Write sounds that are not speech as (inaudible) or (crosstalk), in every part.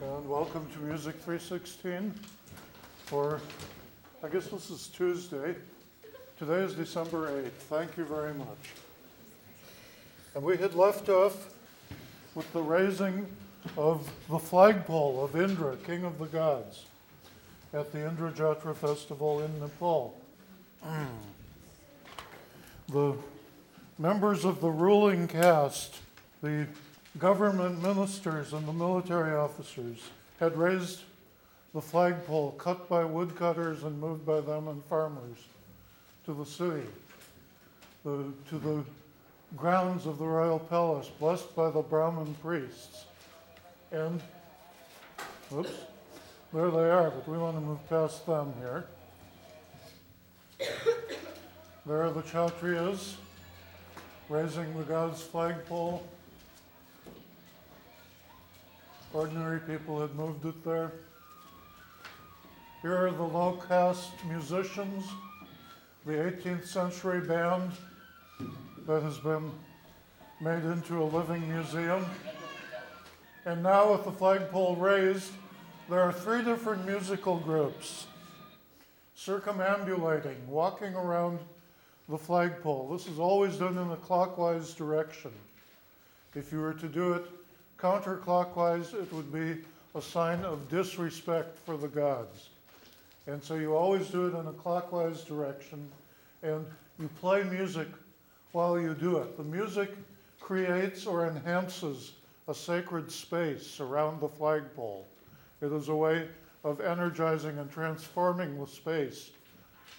And welcome to Music 316 for, I guess this is Tuesday. Today is December 8th. Thank you very much. And we had left off with the raising of the flagpole of Indra, king of the gods, at the Indra Jatra festival in Nepal. the members of the ruling caste, the government ministers and the military officers had raised the flagpole cut by woodcutters and moved by them and farmers to the city, the, to the grounds of the royal palace, blessed by the Brahmin priests. And, oops, there they are, but we want to move past them here. There are the Kshatriyas raising the god's flagpole. Ordinary people had moved it there. Here are the low caste musicians, the 18th century band that has been made into a living museum. And now, with the flagpole raised, there are three different musical groups circumambulating, walking around the flagpole. This is always done in a clockwise direction. If you were to do it counterclockwise, it would be a sign of disrespect for the gods. And so you always do it in a clockwise direction, and you play music while you do it. The music creates or enhances a sacred space around the flagpole. It is a way of energizing and transforming the space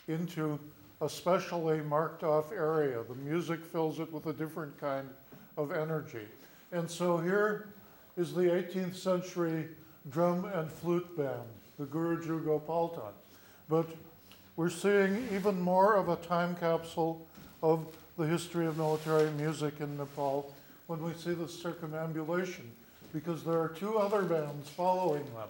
into a specially marked off area. The music fills it with a different kind of energy. And so here is the 18th century drum and flute band, the Gurujuko Paltan. But we're seeing even more of a time capsule of the history of military music in Nepal when we see the circumambulation, because there are two other bands following them.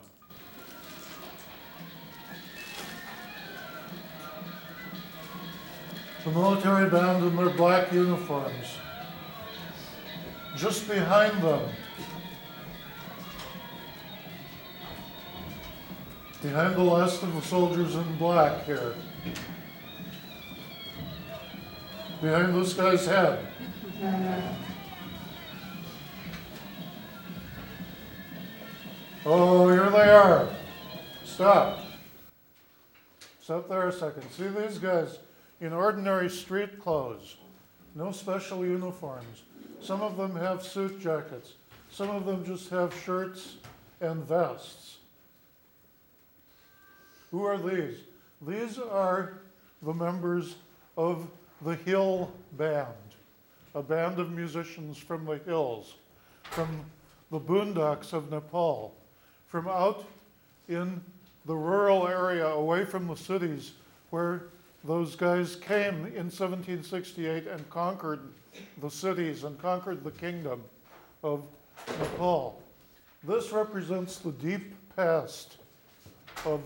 The military band in their black uniforms. Just behind them, behind the last of the soldiers in black here, behind this guy's head. Oh, here they are. Stop. Stop there a second. See these guys in ordinary street clothes, no special uniforms. Some of them have suit jackets, some of them just have shirts and vests. Who are these? These are the members of the Hill Band, a band of musicians from the hills, from the boondocks of Nepal, from out in the rural area away from the cities where those guys came in 1768 and conquered the cities and conquered the kingdom of Nepal. This represents the deep past of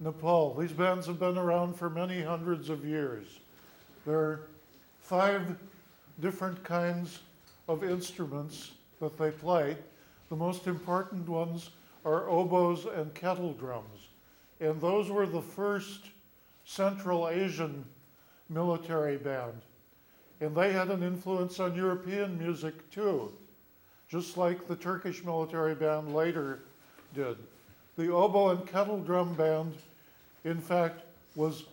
Nepal. These bands have been around for many hundreds of years. There are five different kinds of instruments that they play. The most important ones are oboes and kettle drums. And those were the first Central Asian military band. And they had an influence on European music too, just like the Turkish military band later did. The oboe and kettle drum band, in fact, was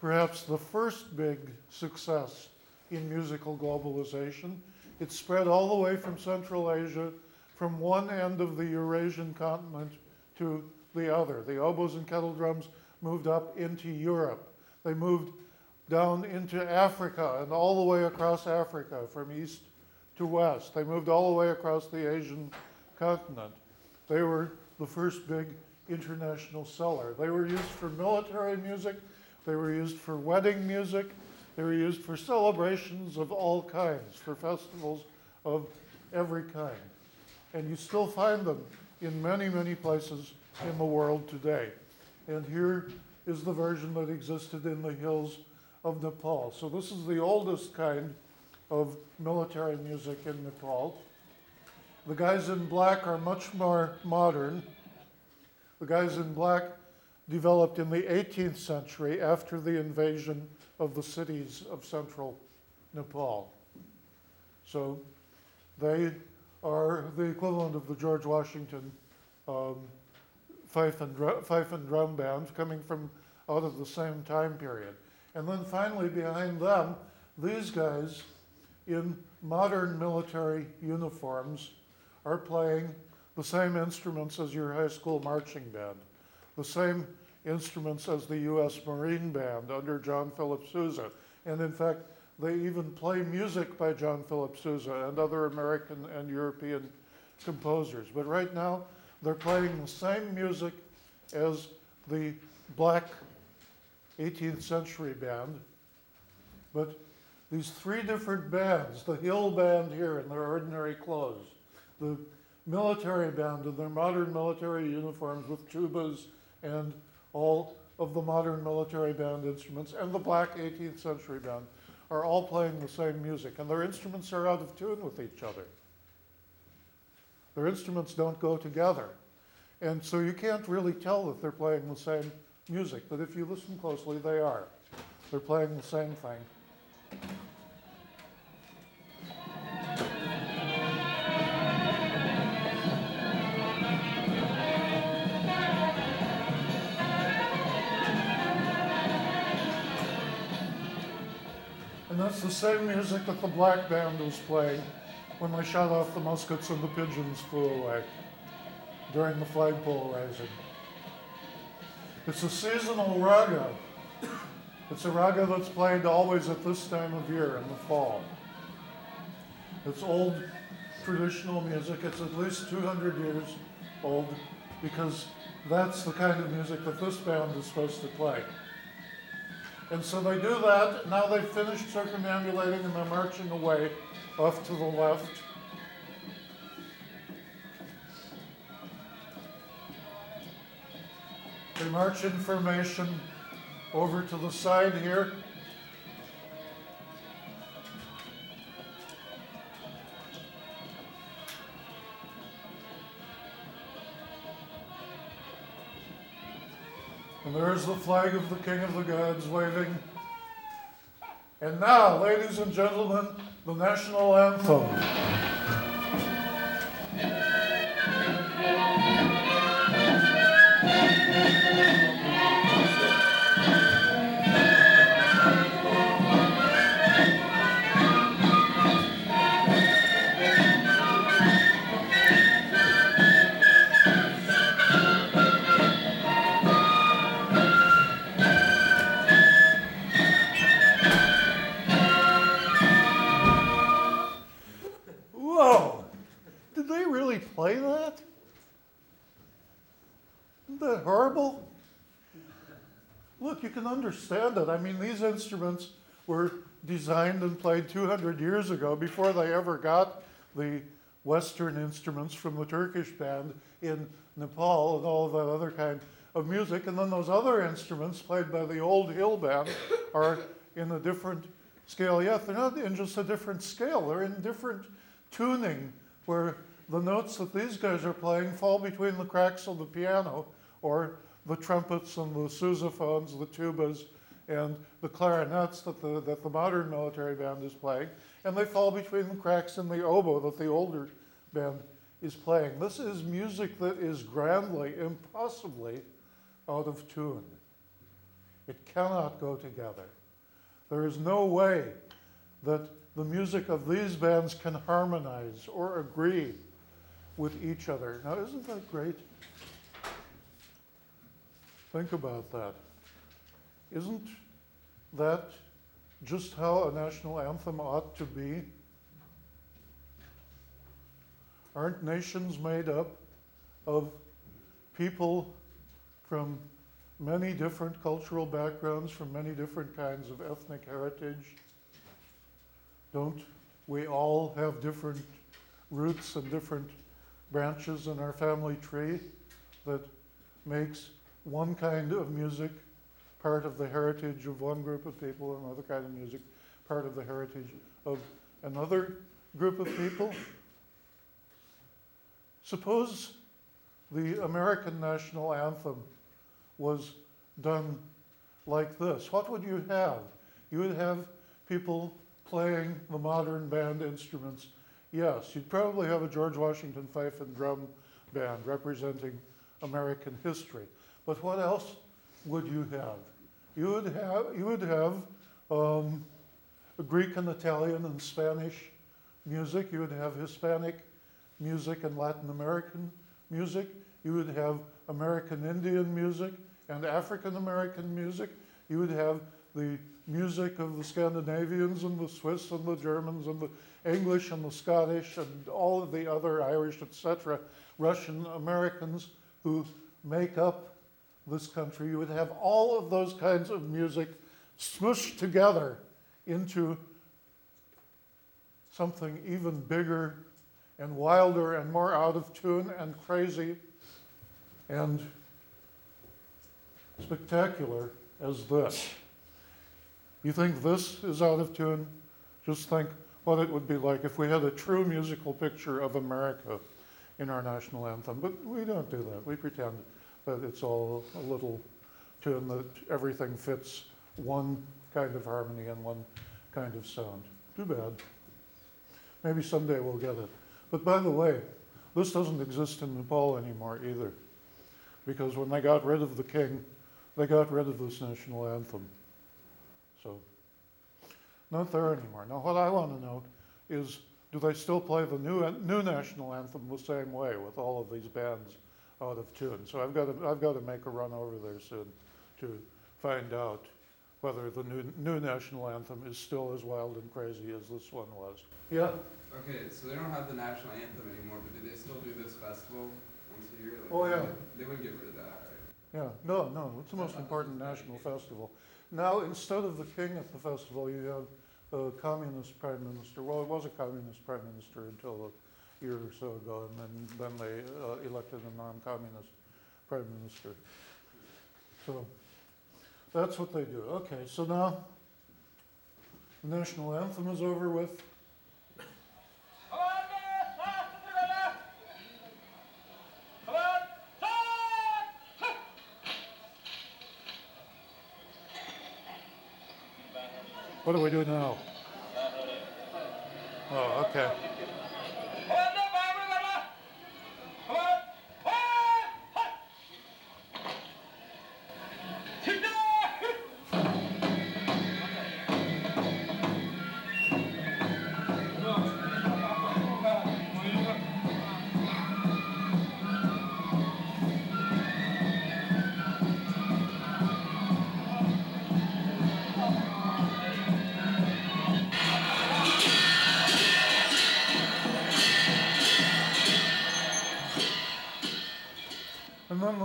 perhaps the first big success in musical globalization. It spread all the way from Central Asia, from one end of the Eurasian continent to the other. The oboes and kettle drums moved up into Europe. They moved down into Africa and all the way across Africa from east to west. They moved all the way across the Asian continent. They were the first big international seller. They were used for military music, they were used for wedding music, they were used for celebrations of all kinds, for festivals of every kind. And you still find them in many, many places in the world today. And here is the version that existed in the hills of Nepal. So this is the oldest kind of military music in Nepal. The guys in black are much more modern. The guys in black developed in the 18th century after the invasion of the cities of central Nepal. So they are the equivalent of the George Washington um, fife, and drum, fife and coming from out of the same time period. And then finally, behind them, these guys in modern military uniforms are playing the same instruments as your high school marching band, the same instruments as the U.S. Marine Band under John Philip Sousa. And in fact, they even play music by John Philip Sousa and other American and European composers. But right now, they're playing the same music as the black 18th century band. But these three different bands the Hill Band here in their ordinary clothes, the military band in their modern military uniforms with tubas and all of the modern military band instruments, and the black 18th century band are all playing the same music, and their instruments are out of tune with each other. Their instruments don't go together. And so you can't really tell that they're playing the same music, but if you listen closely, they are. They're playing the same thing. And that's the same music that the black band was playing when they shot off the muskets and the pigeons flew away during the flagpole raising. It's a seasonal raga. It's a raga that's played always at this time of year in the fall. It's old traditional music. It's at least 200 years old because that's the kind of music that this band is supposed to play. And so they do that. Now they've finished circumambulating and they're marching away off to the left. They march in formation over to the side here. And there's the flag of the King of the Gods waving. And now, ladies and gentlemen, the national anthem. Understand it. I mean, these instruments were designed and played 200 years ago before they ever got the Western instruments from the Turkish band in Nepal and all that other kind of music. And then those other instruments played by the old hill band are in a different scale. Yet they're not in just a different scale, they're in different tuning where the notes that these guys are playing fall between the cracks of the piano or the trumpets and the sousaphones, the tubas, and the clarinets that the, that the modern military band is playing, and they fall between the cracks in the oboe that the older band is playing. This is music that is grandly, impossibly out of tune. It cannot go together. There is no way that the music of these bands can harmonize or agree with each other. Now, isn't that great? Think about that. Isn't that just how a national anthem ought to be? Aren't nations made up of people from many different cultural backgrounds, from many different kinds of ethnic heritage? Don't we all have different roots and different branches in our family tree that makes one kind of music, part of the heritage of one group of people, another kind of music, part of the heritage of another group of people. Suppose the American national anthem was done like this, what would you have? You would have people playing the modern band instruments. Yes, you'd probably have a George Washington fife and drum band representing American history. But what else would you have? You would have, you would have um, Greek and Italian and Spanish music. You would have Hispanic music and Latin American music. You would have American Indian music and African American music. You would have the music of the Scandinavians and the Swiss and the Germans and the English and the Scottish and all of the other Irish, etc., Russian Americans who make up this country. You would have all of those kinds of music smushed together into something even bigger and wilder and more out of tune and crazy and spectacular as this. You think this is out of tune? Just think what it would be like if we had a true musical picture of America in our national anthem. But we don't do that. We pretend that it's all a little tune, that everything fits one kind of harmony and one kind of sound. Too bad. Maybe someday we'll get it. But by the way, this doesn't exist in Nepal anymore either. Because when they got rid of the king, they got rid of this national anthem. So, not there anymore. Now, what I want to note is do they still play the new, new national anthem the same way with all of these bands out of tune? So, I've got, to, I've got to make a run over there soon to find out whether the new, new national anthem is still as wild and crazy as this one was. Yeah? Okay, so they don't have the national anthem anymore, but do they still do this festival once a year? Like, Oh, yeah. They wouldn't get rid of that, right? Yeah, no, no, it's the most important national festival. Now, instead of the king at the festival, you have a communist prime minister. Well, it was a communist prime minister until a year or so ago, and then, then they uh, elected a non-communist prime minister. So, that's what they do. Okay, so now, the national anthem is over with. What do we do now? Oh, okay.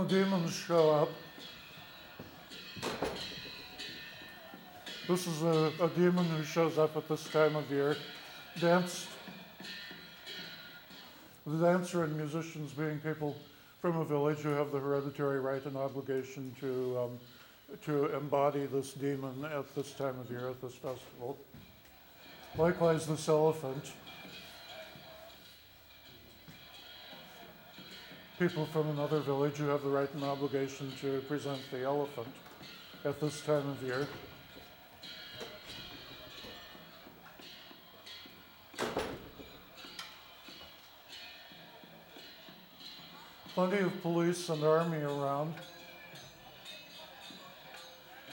Demons show up. This is a, a demon who shows up at this time of year, danced. The dancer and musicians being people from a village who have the hereditary right and obligation to, um, to embody this demon at this time of year, at this festival. Likewise, this elephant. People from another village who have the right and obligation to present the elephant at this time of year. Plenty of police and army around.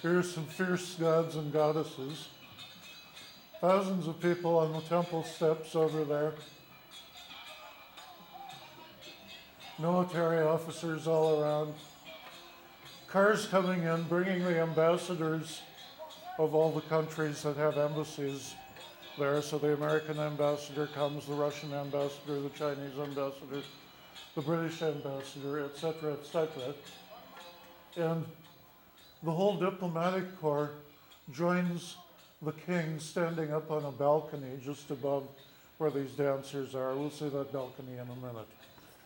Here's some fierce gods and goddesses. Thousands of people on the temple steps over there. Military officers all around, cars coming in, bringing the ambassadors of all the countries that have embassies there. So the American ambassador comes, the Russian ambassador, the Chinese ambassador, the British ambassador, etc., etc. And the whole diplomatic corps joins the king standing up on a balcony just above where these dancers are. We'll see that balcony in a minute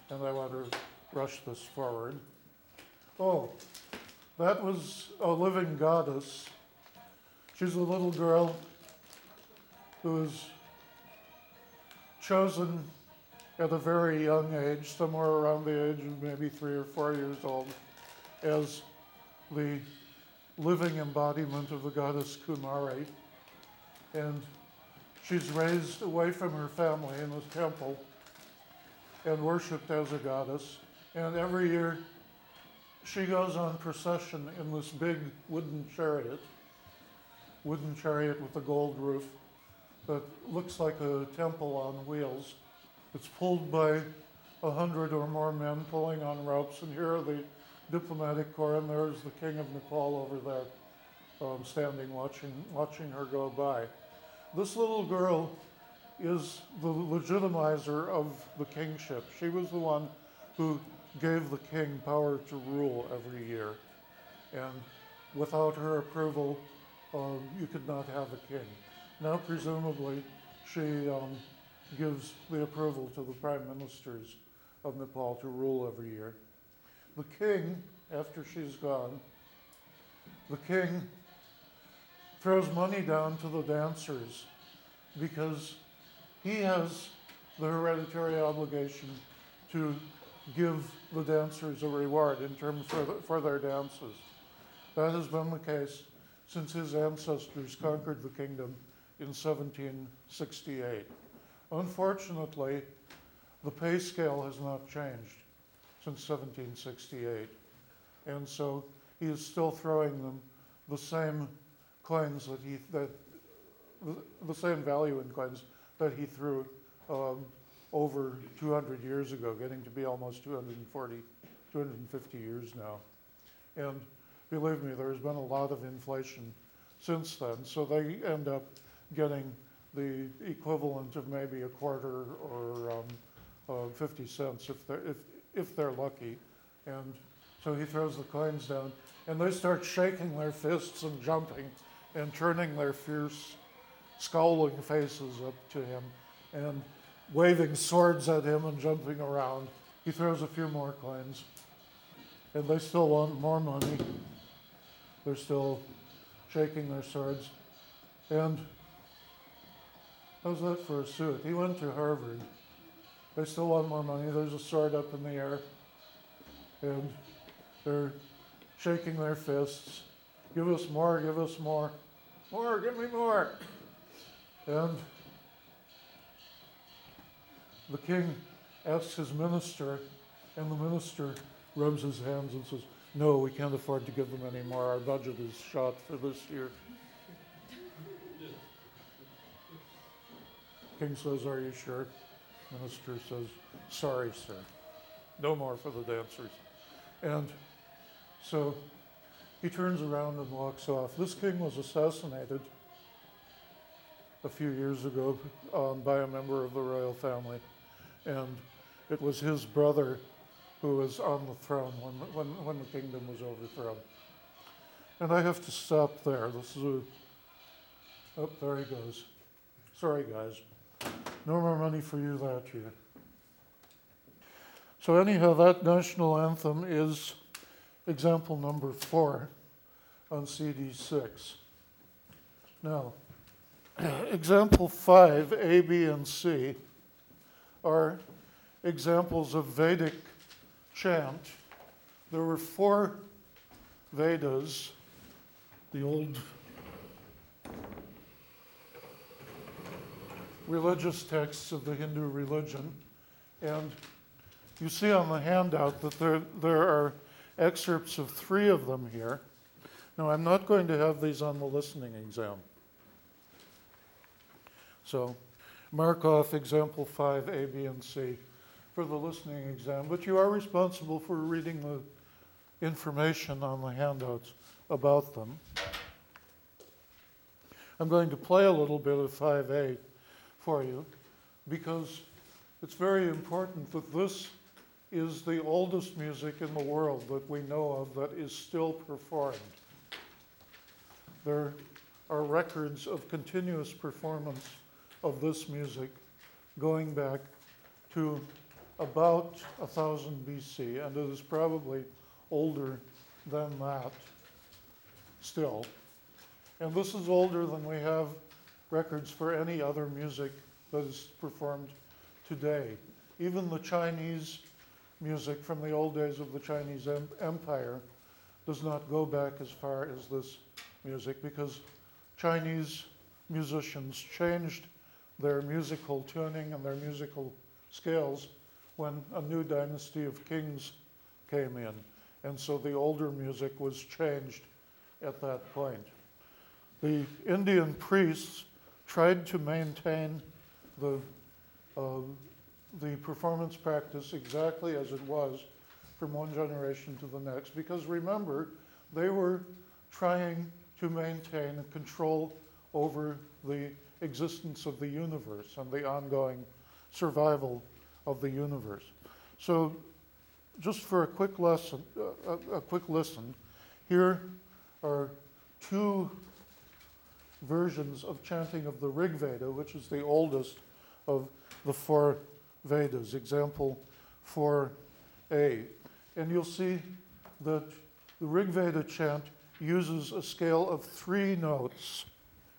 and I want to rush this forward. Oh, that was a living goddess. She's a little girl who was chosen at a very young age, somewhere around the age of maybe three or four years old, as the living embodiment of the goddess Kumari. And she's raised away from her family in a temple and worshipped as a goddess. And every year she goes on procession in this big wooden chariot, wooden chariot with a gold roof that looks like a temple on wheels. It's pulled by a hundred or more men pulling on ropes, and here are the diplomatic corps, and there's the king of Nepal over there, um, standing watching watching her go by. This little girl is the legitimizer of the kingship. She was the one who gave the king power to rule every year, and without her approval, um, you could not have a king. Now, presumably, she um, gives the approval to the prime ministers of Nepal to rule every year. The king, after she's gone, the king throws money down to the dancers because he has the hereditary obligation to give the dancers a reward in terms for, the, for their dances. That has been the case since his ancestors conquered the kingdom in 1768. Unfortunately, the pay scale has not changed since 1768. And so he is still throwing them the same coins that he, that, the, the same value in coins that he threw um, over 200 years ago, getting to be almost 240, 250 years now. And believe me, there's been a lot of inflation since then. So they end up getting the equivalent of maybe a quarter or um, uh, 50 cents if they're, if, if they're lucky. And so he throws the coins down, and they start shaking their fists and jumping and turning their fierce, scowling faces up to him and waving swords at him and jumping around. He throws a few more coins, and they still want more money. They're still shaking their swords. And how's that for a suit? He went to Harvard. They still want more money. There's a sword up in the air. And they're shaking their fists. Give us more, give us more. More, give me more. And the king asks his minister, and the minister rubs his hands and says, No, we can't afford to give them any more. Our budget is shot for this year. King says, Are you sure? Minister says, Sorry, sir. No more for the dancers. And so he turns around and walks off. This king was assassinated a few years ago um, by a member of the royal family. And it was his brother who was on the throne when, when, when the kingdom was overthrown. And I have to stop there. This is a. Oh, there he goes. Sorry, guys. No more money for you that year. So, anyhow, that national anthem is example number four on CD six. Now, (clears throat) example five, A, B, and C, are examples of Vedic chant. There were four Vedas, the old religious texts of the Hindu religion. And you see on the handout that there, there are excerpts of three of them here. Now, I'm not going to have these on the listening exam. So, mark off example 5, A, B, and C for the listening exam, but you are responsible for reading the information on the handouts about them. I'm going to play a little bit of 5A for you because it's very important that this is the oldest music in the world that we know of that is still performed. There are records of continuous performance of this music going back to about 1000 BC, and it is probably older than that still. And this is older than we have records for any other music that is performed today even the Chinese music from the old days of the Chinese em- Empire does not go back as far as this music because Chinese musicians changed their musical tuning and their musical scales when a new dynasty of kings came in. And so the older music was changed at that point. The Indian priests tried to maintain the, uh, the performance practice exactly as it was from one generation to the next because remember, they were trying to maintain control over the existence of the universe and the ongoing survival of the universe. So, just for a quick lesson, uh, a, a quick listen, here are two versions of chanting of the Rig Veda, which is the oldest of the four Vedas. Example 4a. And you'll see that the Rig Veda chant uses a scale of three notes.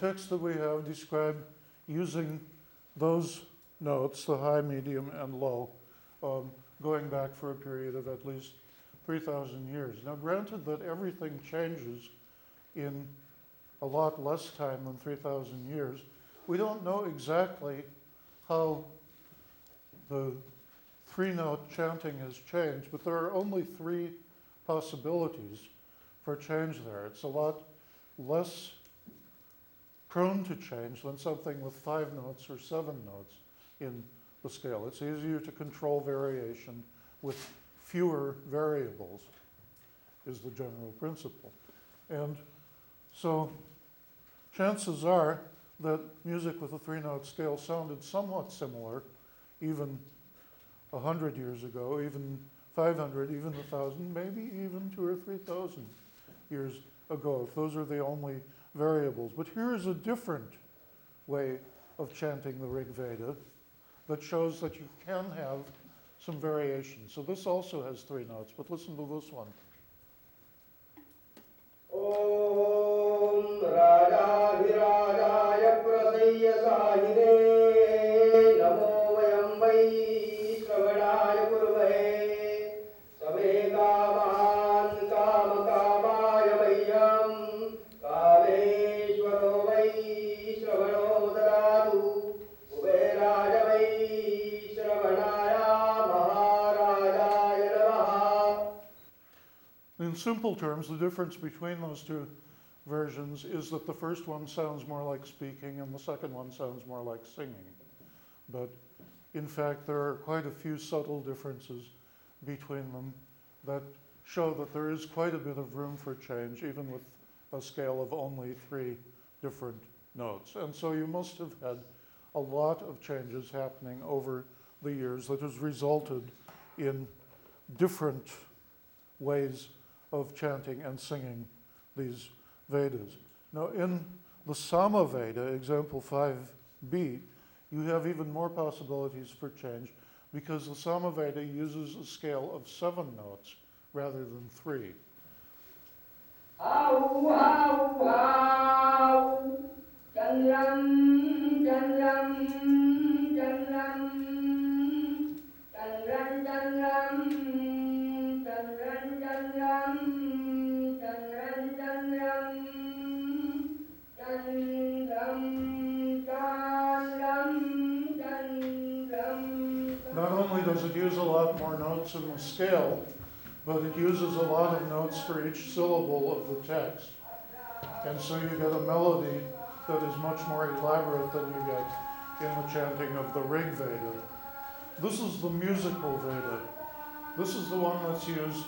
text that we have describe using those notes, the high, medium, and low, um, going back for a period of at least 3,000 years. Now, granted that everything changes in a lot less time than 3,000 years, we don't know exactly how the three note chanting has changed, but there are only three possibilities for change there. It's a lot less prone to change than something with five notes or seven notes in the scale. It's easier to control variation with fewer variables, is the general principle. And so chances are that music with a three note scale sounded somewhat similar even 100 years ago, even 500, even 1,000, maybe even two or 3,000 years ago, if those are the only variables. But here is a different way of chanting the Rig Veda that shows that you can have some variation. So this also has three notes, but listen to this one. Simple terms, the difference between those two versions is that the first one sounds more like speaking and the second one sounds more like singing. But in fact, there are quite a few subtle differences between them that show that there is quite a bit of room for change, even with a scale of only three different notes. And so you must have had a lot of changes happening over the years that has resulted in different ways of chanting and singing these Vedas. Now, in the Sama Veda, example 5b, you have even more possibilities for change because the Sama Veda uses a scale of seven notes rather than three. Hau, hau, hau. Notes in the scale, but it uses a lot of notes for each syllable of the text. And so you get a melody that is much more elaborate than you get in the chanting of the Rig Veda. This is the musical Veda. This is the one that's used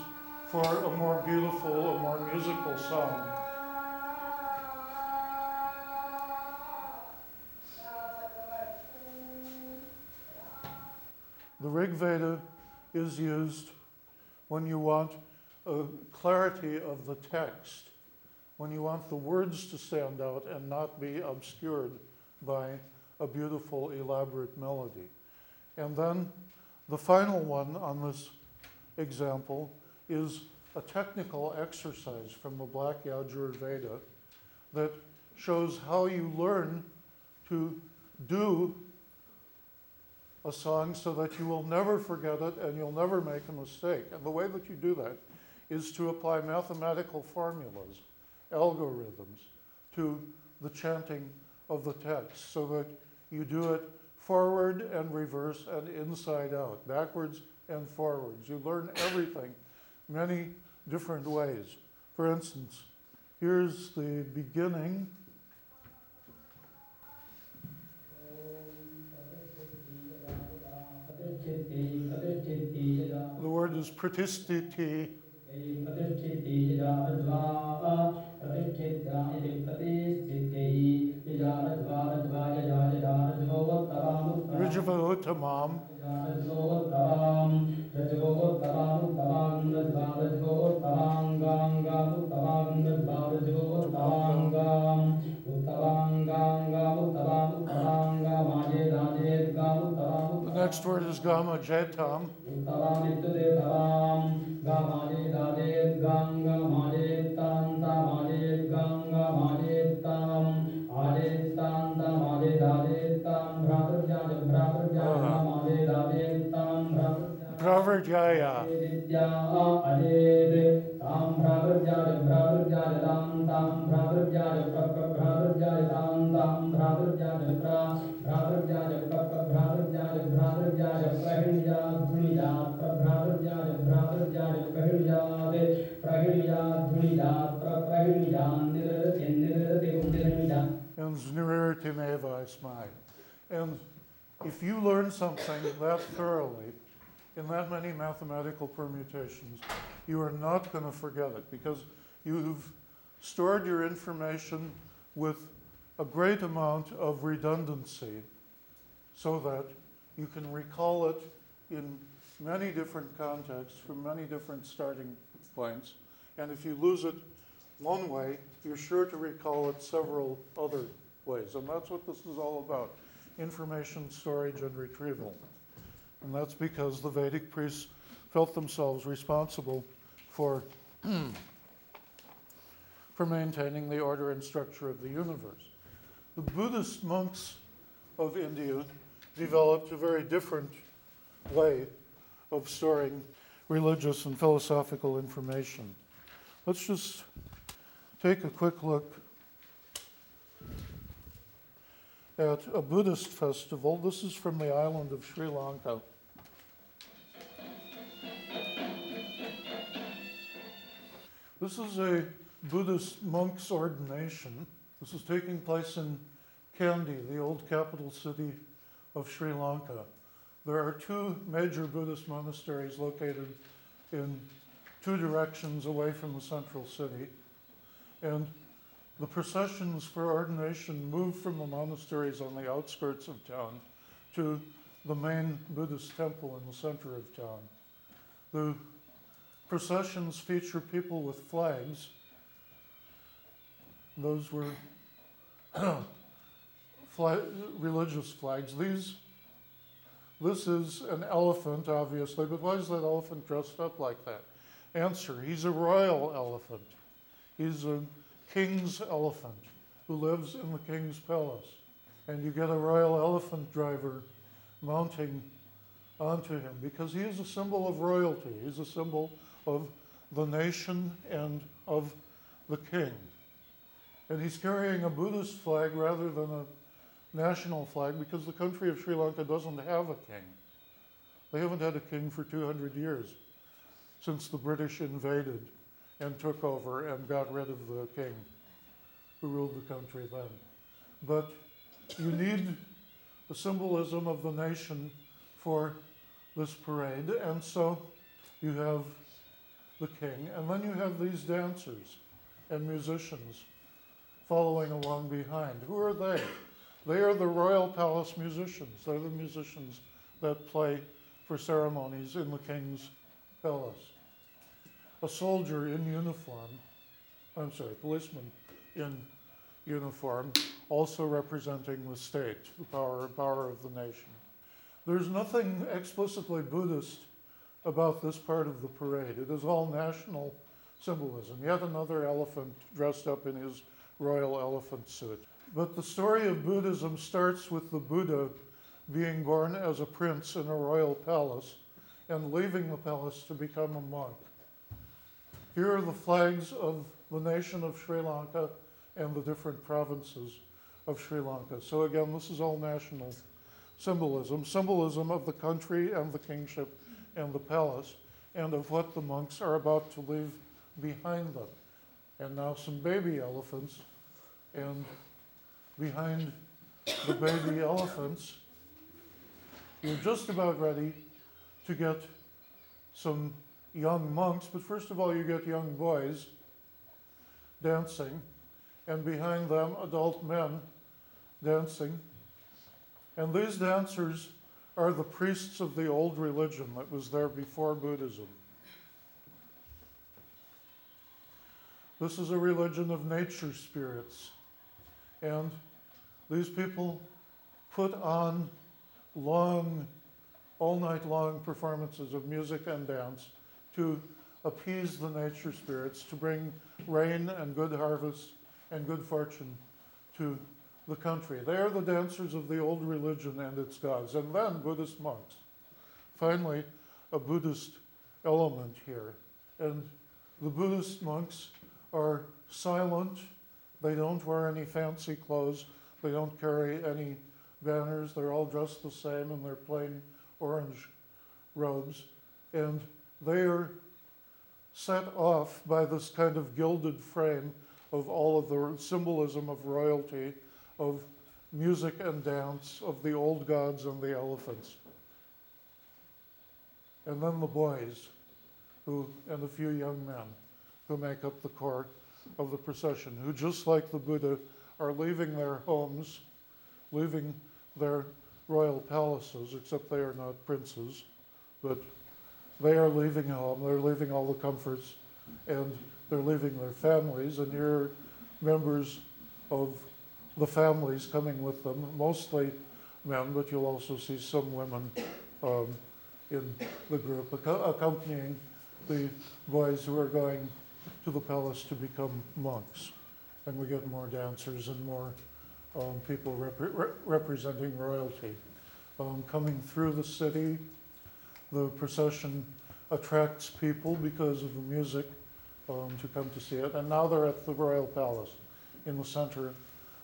for a more beautiful, a more musical song. The Rig Veda is used when you want a clarity of the text, when you want the words to stand out and not be obscured by a beautiful, elaborate melody. And then the final one on this example is a technical exercise from the Black Yajur Veda that shows how you learn to do a song so that you will never forget it and you'll never make a mistake. And the way that you do that is to apply mathematical formulas, algorithms, to the chanting of the text so that you do it forward and reverse and inside out, backwards and forwards. You learn everything many different ways. For instance, here's the beginning. The word is pratistiti. Rijavautamam. The next word is Gama Jetam. Znirtimeva Ismai. And if you learn something that thoroughly, in that many mathematical permutations, you are not going to forget it because you've stored your information with a great amount of redundancy so that you can recall it in many different contexts from many different starting points. And if you lose it one way, you're sure to recall it several other ways. And that's what this is all about information storage and retrieval. And that's because the Vedic priests felt themselves responsible for, (clears throat) for maintaining the order and structure of the universe. The Buddhist monks of India developed a very different way of storing religious and philosophical information. Let's just take a quick look at a Buddhist festival. This is from the island of Sri Lanka. This is a Buddhist monk's ordination. This is taking place in Kandy, the old capital city of Sri Lanka. There are two major Buddhist monasteries located in two directions away from the central city. And the processions for ordination move from the monasteries on the outskirts of town to the main Buddhist temple in the center of town. The processions feature people with flags. Those were (clears throat) flag, religious flags. These, this is an elephant, obviously, but why is that elephant dressed up like that? Answer He's a royal elephant. He's a king's elephant who lives in the king's palace. And you get a royal elephant driver mounting onto him because he is a symbol of royalty. He's a symbol of the nation and of the king. And he's carrying a Buddhist flag rather than a national flag because the country of Sri Lanka doesn't have a king. They haven't had a king for 200 years since the British invaded and took over and got rid of the king who ruled the country then. But you need the symbolism of the nation for this parade, and so you have the king, and then you have these dancers and musicians following along behind. Who are they? They are the royal palace musicians. They're the musicians that play for ceremonies in the king's palace. A soldier in uniform, I'm sorry, policeman in uniform, also representing the state, the power, power of the nation. There's nothing explicitly Buddhist about this part of the parade. It is all national symbolism. Yet another elephant dressed up in his royal elephant suit. But the story of Buddhism starts with the Buddha being born as a prince in a royal palace and leaving the palace to become a monk. Here are the flags of the nation of Sri Lanka and the different provinces of Sri Lanka. So, again, this is all national symbolism symbolism of the country and the kingship and the palace, and of what the monks are about to leave behind them. And now some baby elephants, and behind the baby (coughs) elephants, you're just about ready to get some young monks, but first of all, you get young boys dancing, and behind them, adult men dancing. And these dancers are the priests of the old religion that was there before Buddhism. This is a religion of nature spirits. And these people put on long, all night long performances of music and dance to appease the nature spirits, to bring rain and good harvest and good fortune to the country. They are the dancers of the old religion and its gods. And then Buddhist monks. Finally, a Buddhist element here. And the Buddhist monks are silent. They don't wear any fancy clothes. They don't carry any banners. They're all dressed the same in their plain orange robes. And they are set off by this kind of gilded frame of all of the symbolism of royalty, of music and dance, of the old gods and the elephants. And then the boys, who, and a few young men, who make up the core of the procession, who, just like the Buddha, are leaving their homes, leaving their royal palaces, except they are not princes, but they are leaving home, they're leaving all the comforts, and they're leaving their families, and are members of the families coming with them, mostly men, but you'll also see some women um, in the group, acco- accompanying the boys who are going to the palace to become monks. And we get more dancers and more um, people repre- re- representing royalty. Um, coming through the city, the procession attracts people because of the music um, to come to see it. And now they're at the Royal Palace in the center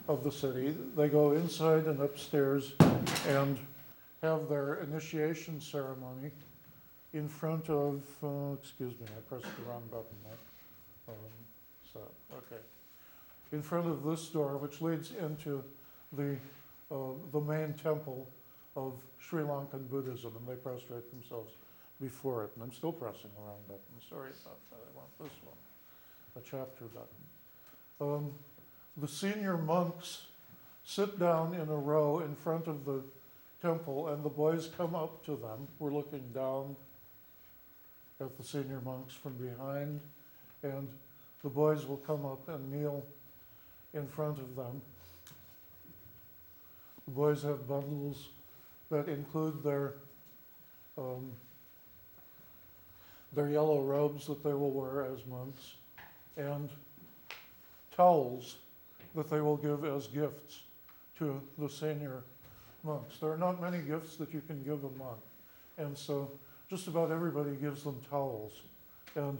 of the city. They go inside and upstairs and have their initiation ceremony in front of, uh, excuse me, I pressed the wrong button there. Um, so, okay. In front of this door, which leads into the, uh, the main temple of Sri Lankan Buddhism, and they prostrate themselves before it. And I'm still pressing the wrong button. Sorry about that. I want this one, a chapter button. Um, the senior monks sit down in a row in front of the temple, and the boys come up to them. We're looking down at the senior monks from behind, and the boys will come up and kneel in front of them. The boys have bundles that include their um, their yellow robes that they will wear as monks, and towels that they will give as gifts to the senior monks. There are not many gifts that you can give a monk, and so just about everybody gives them towels, and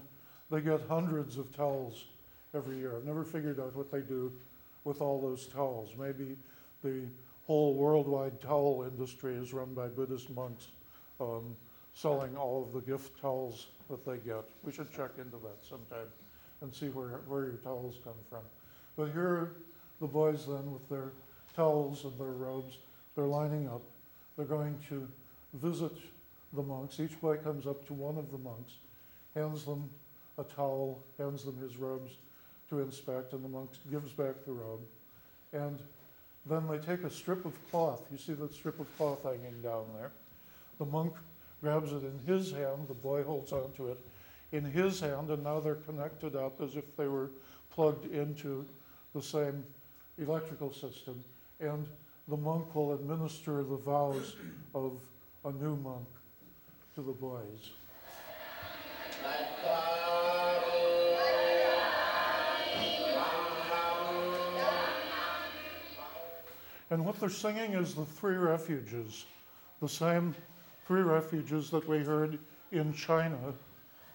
they get hundreds of towels every year. I've never figured out what they do with all those towels. Maybe the whole worldwide towel industry is run by Buddhist monks um, selling all of the gift towels that they get. We should check into that sometime and see where, where your towels come from. But here are the boys then with their towels and their robes. They're lining up. They're going to visit the monks. Each boy comes up to one of the monks, hands them a towel, hands them his robes to inspect, and the monk gives back the robe. And then they take a strip of cloth. You see that strip of cloth hanging down there. The monk grabs it in his hand, the boy holds onto it in his hand, and now they're connected up as if they were plugged into the same electrical system. And the monk will administer the vows of a new monk to the boys. And what they're singing is the three refuges, the same three refuges that we heard in China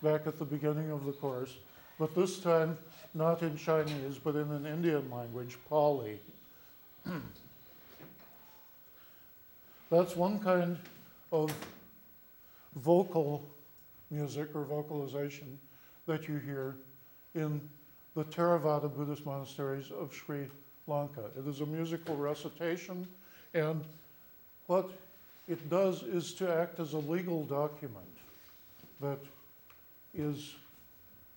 back at the beginning of the course, but this time not in Chinese, but in an Indian language, Pali. (clears throat) That's one kind of vocal music or vocalization that you hear in the Theravada Buddhist monasteries of Sri Lanka. It is a musical recitation, and what it does is to act as a legal document that is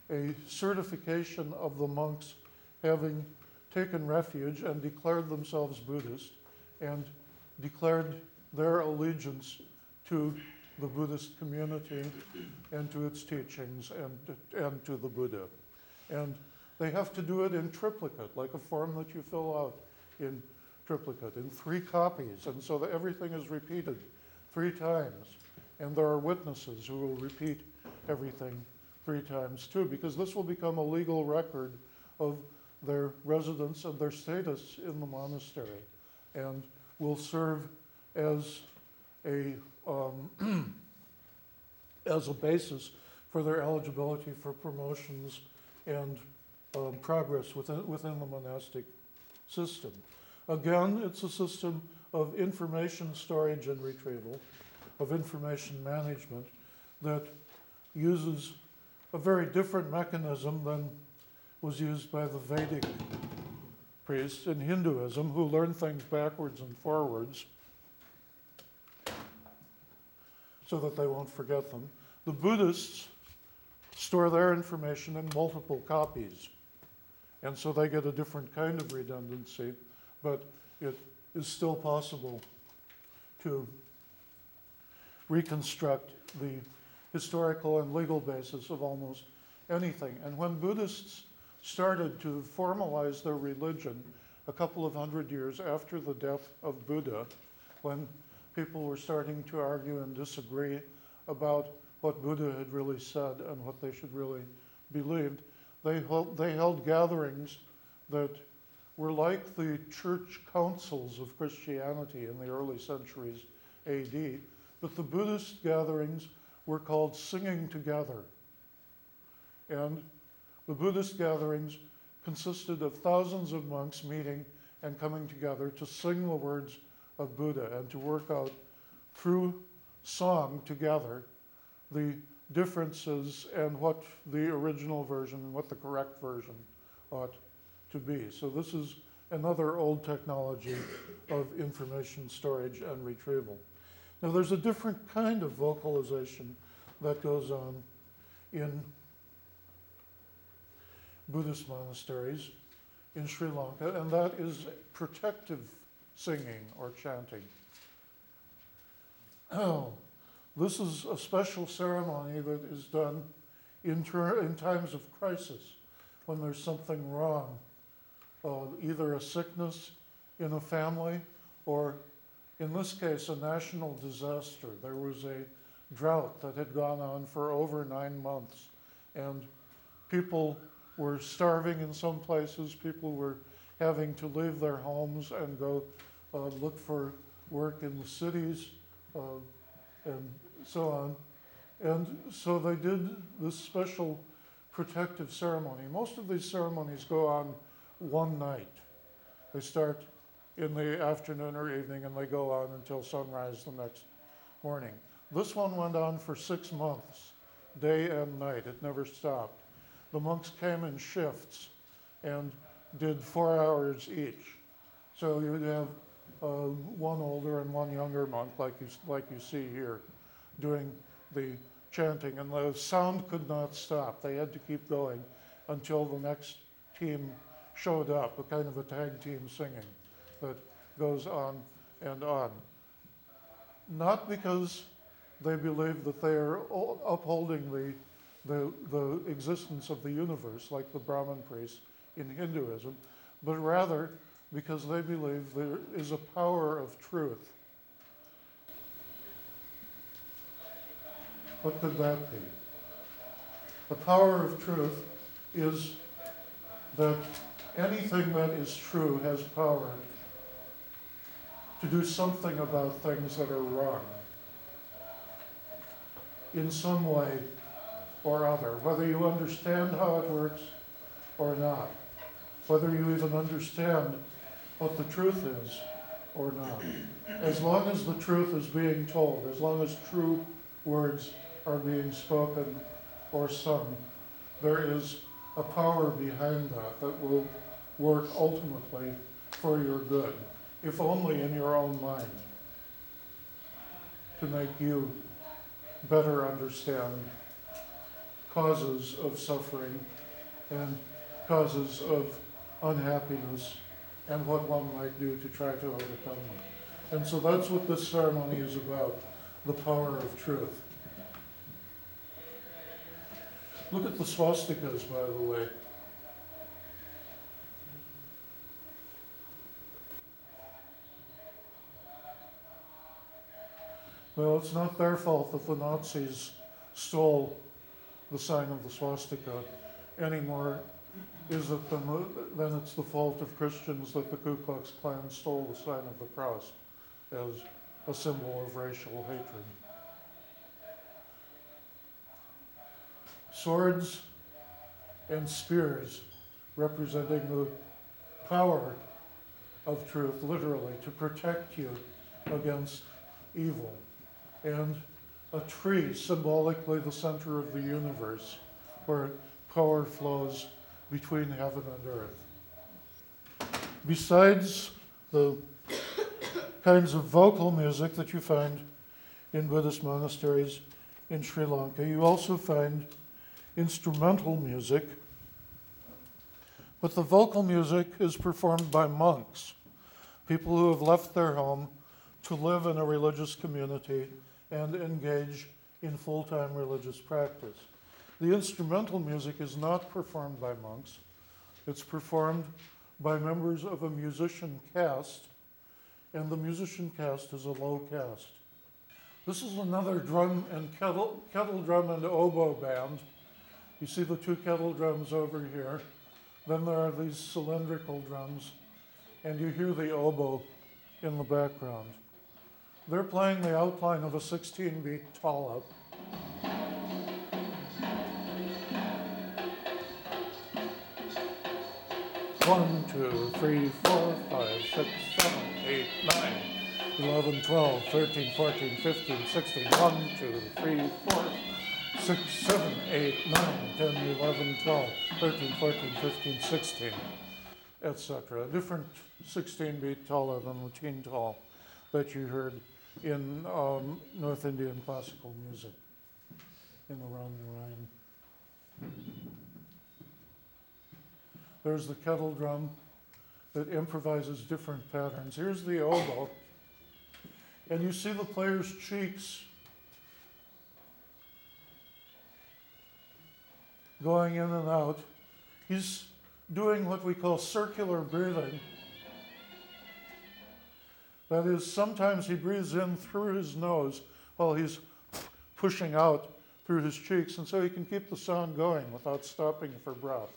a certification of the monks having taken refuge and declared themselves Buddhist and declared their allegiance to the Buddhist community and to its teachings and, and to the Buddha. And they have to do it in triplicate, like a form that you fill out in triplicate, in three copies. And so that everything is repeated three times. And there are witnesses who will repeat everything three times too, because this will become a legal record of their residence and their status in the monastery and will serve as a, um, (clears throat) as a basis for their eligibility for promotions and um, progress within, within the monastic system. Again, it's a system of information storage and retrieval, of information management that uses a very different mechanism than was used by the Vedic priests in Hinduism who learn things backwards and forwards so that they won't forget them. The Buddhists store their information in multiple copies. And so they get a different kind of redundancy, but it is still possible to reconstruct the historical and legal basis of almost anything. And when Buddhists started to formalize their religion a couple of hundred years after the death of Buddha, when people were starting to argue and disagree about what Buddha had really said and what they should really believed, they held, they held gatherings that were like the church councils of Christianity in the early centuries AD, but the Buddhist gatherings were called singing together. And the Buddhist gatherings consisted of thousands of monks meeting and coming together to sing the words of Buddha and to work out through song together the differences and what the original version and what the correct version ought to be. So this is another old technology of information storage and retrieval. Now there's a different kind of vocalization that goes on in Buddhist monasteries in Sri Lanka, and that is protective singing or chanting. (clears throat) Oh, this is a special ceremony that is done in, ter- in times of crisis when there's something wrong, uh, either a sickness in a family or, in this case, a national disaster. There was a drought that had gone on for over nine months, and people were starving in some places. People were having to leave their homes and go uh, look for work in the cities uh, and so on. And so they did this special protective ceremony. Most of these ceremonies go on one night. They start in the afternoon or evening and they go on until sunrise the next morning. This one went on for six months, day and night. It never stopped. The monks came in shifts and did four hours each. So you would have uh, one older and one younger monk, like you, like you see here, doing the chanting. And the sound could not stop. They had to keep going until the next team showed up, a kind of a tag team singing that goes on and on. Not because they believe that they are upholding the, the, the existence of the universe, like the Brahmin priests in Hinduism, but rather because they believe there is a power of truth. What could that be? The power of truth is that anything that is true has power to do something about things that are wrong in some way or other, whether you understand how it works or not, whether you even understand what the truth is or not. As long as the truth is being told, as long as true words are being spoken or sung, there is a power behind that that will work ultimately for your good, if only in your own mind, to make you better understand causes of suffering and causes of unhappiness and what one might do to try to overcome them. And so that's what this ceremony is about the power of truth. Look at the swastikas, by the way. Well, it's not their fault that the Nazis stole the sign of the swastika anymore. Is it then it's the fault of Christians that the Ku Klux Klan stole the sign of the cross as a symbol of racial hatred. Swords and spears representing the power of truth, literally, to protect you against evil and a tree, symbolically the center of the universe, where power flows between heaven and earth. Besides the kinds of vocal music that you find in Buddhist monasteries in Sri Lanka, you also find instrumental music. But the vocal music is performed by monks, people who have left their home to live in a religious community and engage in full time religious practice. The instrumental music is not performed by monks, it's performed by members of a musician caste, and the musician caste is a low caste. This is another drum and kettle, kettle drum and oboe band. You see the two kettle drums over here. Then there are these cylindrical drums, and you hear the oboe in the background. They're playing the outline of a 16 beat tala. One, two, three, four, five, six, seven, eight, nine, 11, 12, 13, 14, 15, 16. 1, 2, 3, 4, 6, 7, 8, 9, 10, 11, 12, 13, 14, 15, 16, etc. Different 16 beat tala than the teental that you heard in um, North Indian classical music in the Rhine. There's the kettle drum that improvises different patterns. Here's the oboe, and you see the player's cheeks going in and out. He's doing what we call circular breathing. That is, sometimes he breathes in through his nose while he's pushing out through his cheeks, and so he can keep the sound going without stopping for breath.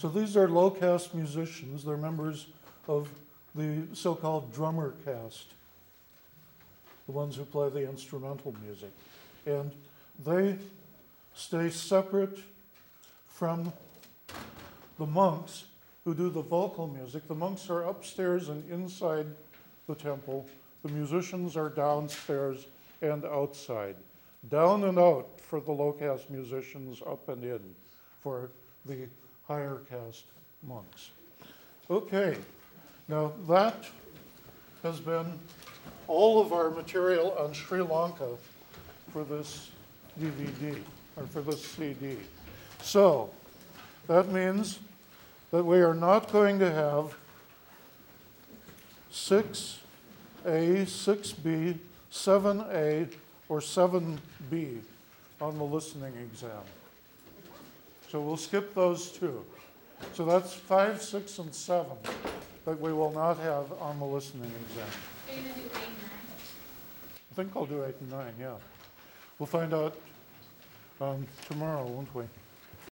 So these are low caste musicians. They're members of the so called drummer caste, the ones who play the instrumental music. And they stay separate from the monks who do the vocal music. The monks are upstairs and inside the temple, the musicians are downstairs and outside. Down and out for the low caste musicians, up and in for the higher caste monks. Okay, now that has been all of our material on Sri Lanka for this DVD or for this CD. So That means that we are not going to have 6A, 6B, 7A, or 7B on the listening exam. So we'll skip those two. So that's 5, 6, and 7 that we will not have on the listening exam. Are you gonna do eight and nine? I think I'll do 8 and 9, yeah. We'll find out um, tomorrow, won't we?